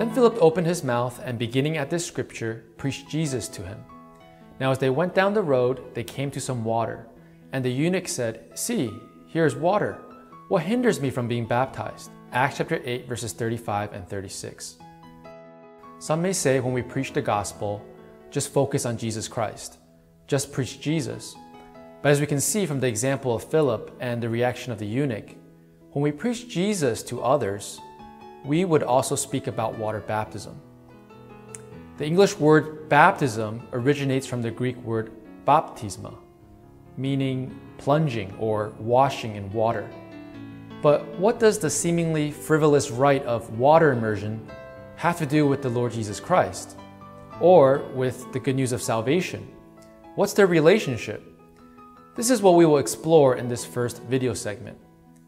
Then Philip opened his mouth and, beginning at this scripture, preached Jesus to him. Now, as they went down the road, they came to some water. And the eunuch said, See, here is water. What hinders me from being baptized? Acts chapter 8, verses 35 and 36. Some may say when we preach the gospel, just focus on Jesus Christ. Just preach Jesus. But as we can see from the example of Philip and the reaction of the eunuch, when we preach Jesus to others, we would also speak about water baptism. The English word baptism originates from the Greek word baptisma, meaning plunging or washing in water. But what does the seemingly frivolous rite of water immersion have to do with the Lord Jesus Christ? Or with the good news of salvation? What's their relationship? This is what we will explore in this first video segment.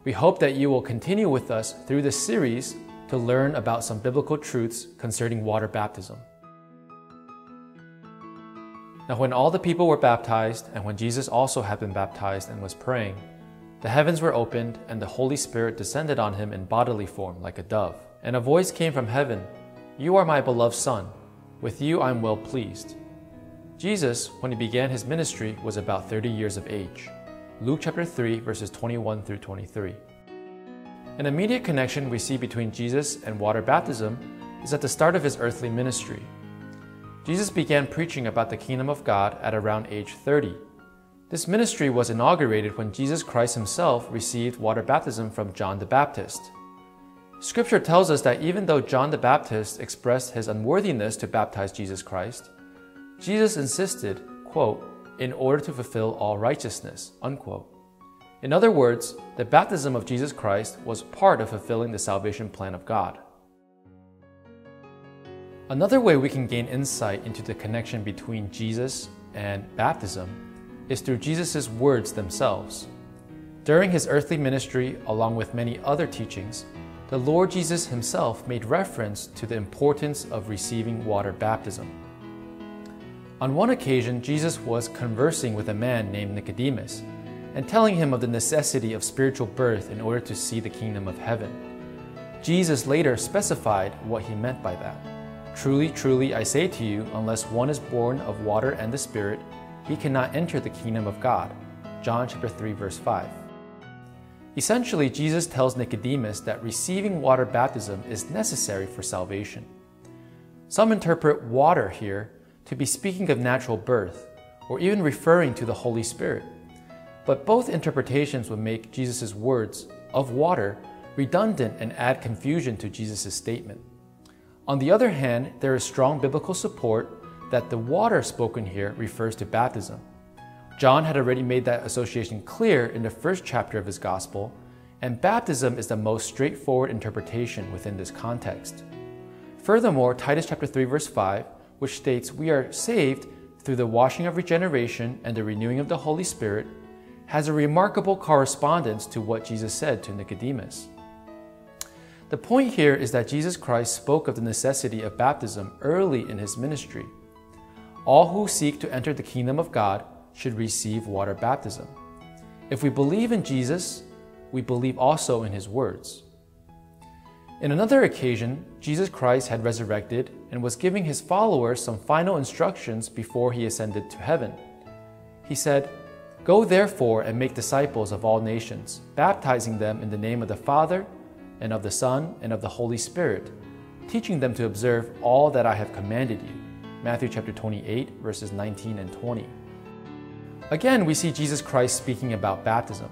We hope that you will continue with us through this series to learn about some biblical truths concerning water baptism. Now, when all the people were baptized, and when Jesus also had been baptized and was praying, the heavens were opened, and the Holy Spirit descended on him in bodily form like a dove. And a voice came from heaven You are my beloved Son, with you I am well pleased. Jesus, when he began his ministry, was about 30 years of age. Luke chapter 3, verses 21 through 23. An immediate connection we see between Jesus and water baptism is at the start of his earthly ministry. Jesus began preaching about the kingdom of God at around age 30. This ministry was inaugurated when Jesus Christ himself received water baptism from John the Baptist. Scripture tells us that even though John the Baptist expressed his unworthiness to baptize Jesus Christ, Jesus insisted, quote, in order to fulfill all righteousness, unquote. In other words, the baptism of Jesus Christ was part of fulfilling the salvation plan of God. Another way we can gain insight into the connection between Jesus and baptism is through Jesus' words themselves. During his earthly ministry, along with many other teachings, the Lord Jesus himself made reference to the importance of receiving water baptism. On one occasion, Jesus was conversing with a man named Nicodemus and telling him of the necessity of spiritual birth in order to see the kingdom of heaven. Jesus later specified what he meant by that. Truly, truly, I say to you, unless one is born of water and the Spirit, he cannot enter the kingdom of God. John chapter 3 verse 5. Essentially, Jesus tells Nicodemus that receiving water baptism is necessary for salvation. Some interpret water here to be speaking of natural birth, or even referring to the Holy Spirit. But both interpretations would make Jesus' words of water redundant and add confusion to Jesus' statement. On the other hand, there is strong biblical support that the water spoken here refers to baptism. John had already made that association clear in the first chapter of his gospel, and baptism is the most straightforward interpretation within this context. Furthermore, Titus chapter 3 verse 5, which states we are saved through the washing of regeneration and the renewing of the Holy Spirit, has a remarkable correspondence to what Jesus said to Nicodemus. The point here is that Jesus Christ spoke of the necessity of baptism early in his ministry. All who seek to enter the kingdom of God should receive water baptism. If we believe in Jesus, we believe also in his words. In another occasion, Jesus Christ had resurrected and was giving his followers some final instructions before he ascended to heaven. He said, Go therefore and make disciples of all nations, baptizing them in the name of the Father, and of the Son, and of the Holy Spirit, teaching them to observe all that I have commanded you. Matthew chapter 28, verses 19 and 20. Again, we see Jesus Christ speaking about baptism.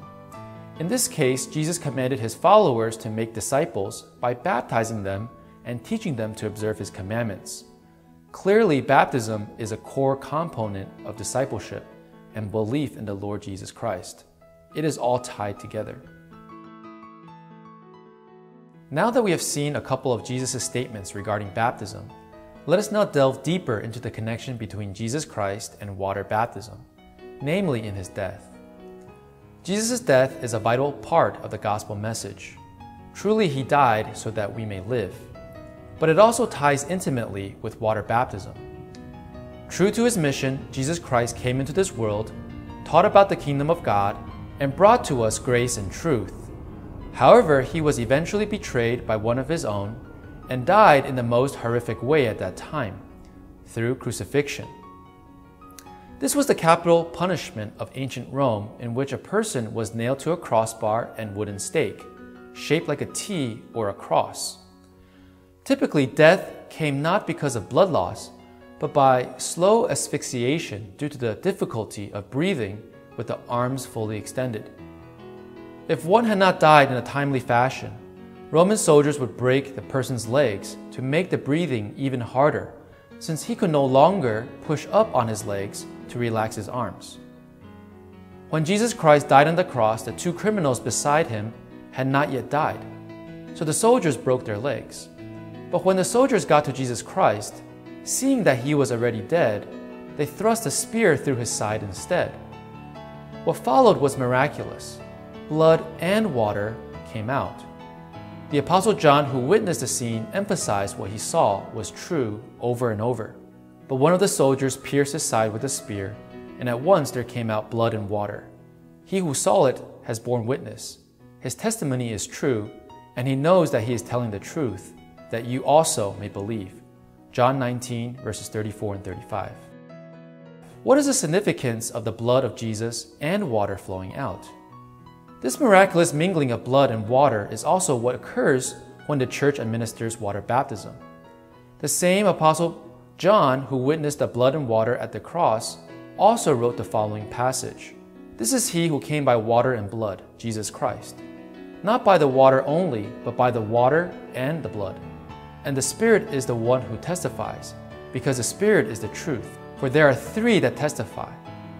In this case, Jesus commanded his followers to make disciples by baptizing them and teaching them to observe his commandments. Clearly, baptism is a core component of discipleship and belief in the Lord Jesus Christ. It is all tied together. Now that we have seen a couple of Jesus' statements regarding baptism, let us now delve deeper into the connection between Jesus Christ and water baptism, namely in his death. Jesus' death is a vital part of the gospel message. Truly, he died so that we may live. But it also ties intimately with water baptism. True to his mission, Jesus Christ came into this world, taught about the kingdom of God, and brought to us grace and truth. However, he was eventually betrayed by one of his own, and died in the most horrific way at that time through crucifixion. This was the capital punishment of ancient Rome, in which a person was nailed to a crossbar and wooden stake, shaped like a T or a cross. Typically, death came not because of blood loss, but by slow asphyxiation due to the difficulty of breathing with the arms fully extended. If one had not died in a timely fashion, Roman soldiers would break the person's legs to make the breathing even harder, since he could no longer push up on his legs to relax his arms. When Jesus Christ died on the cross, the two criminals beside him had not yet died, so the soldiers broke their legs. But when the soldiers got to Jesus Christ, seeing that he was already dead, they thrust a spear through his side instead. What followed was miraculous. Blood and water came out. The Apostle John, who witnessed the scene, emphasized what he saw was true over and over. But one of the soldiers pierced his side with a spear, and at once there came out blood and water. He who saw it has borne witness. His testimony is true, and he knows that he is telling the truth, that you also may believe. John 19, verses 34 and 35. What is the significance of the blood of Jesus and water flowing out? This miraculous mingling of blood and water is also what occurs when the church administers water baptism. The same Apostle John, who witnessed the blood and water at the cross, also wrote the following passage This is he who came by water and blood, Jesus Christ. Not by the water only, but by the water and the blood. And the Spirit is the one who testifies, because the Spirit is the truth. For there are three that testify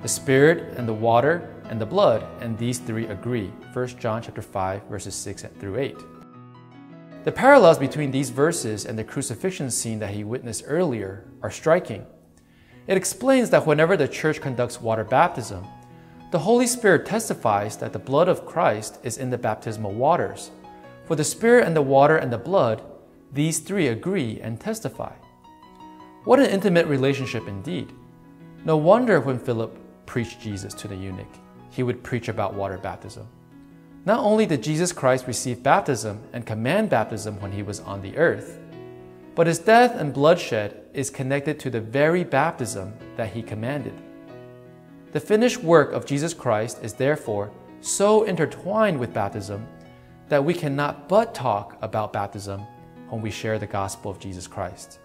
the Spirit and the water and the blood, and these three agree. 1 John chapter 5, verses 6 through 8. The parallels between these verses and the crucifixion scene that he witnessed earlier are striking. It explains that whenever the church conducts water baptism, the Holy Spirit testifies that the blood of Christ is in the baptismal waters. For the Spirit and the water and the blood, these three agree and testify. What an intimate relationship indeed. No wonder when Philip preached Jesus to the eunuch, he would preach about water baptism. Not only did Jesus Christ receive baptism and command baptism when he was on the earth, but his death and bloodshed is connected to the very baptism that he commanded. The finished work of Jesus Christ is therefore so intertwined with baptism that we cannot but talk about baptism when we share the gospel of Jesus Christ.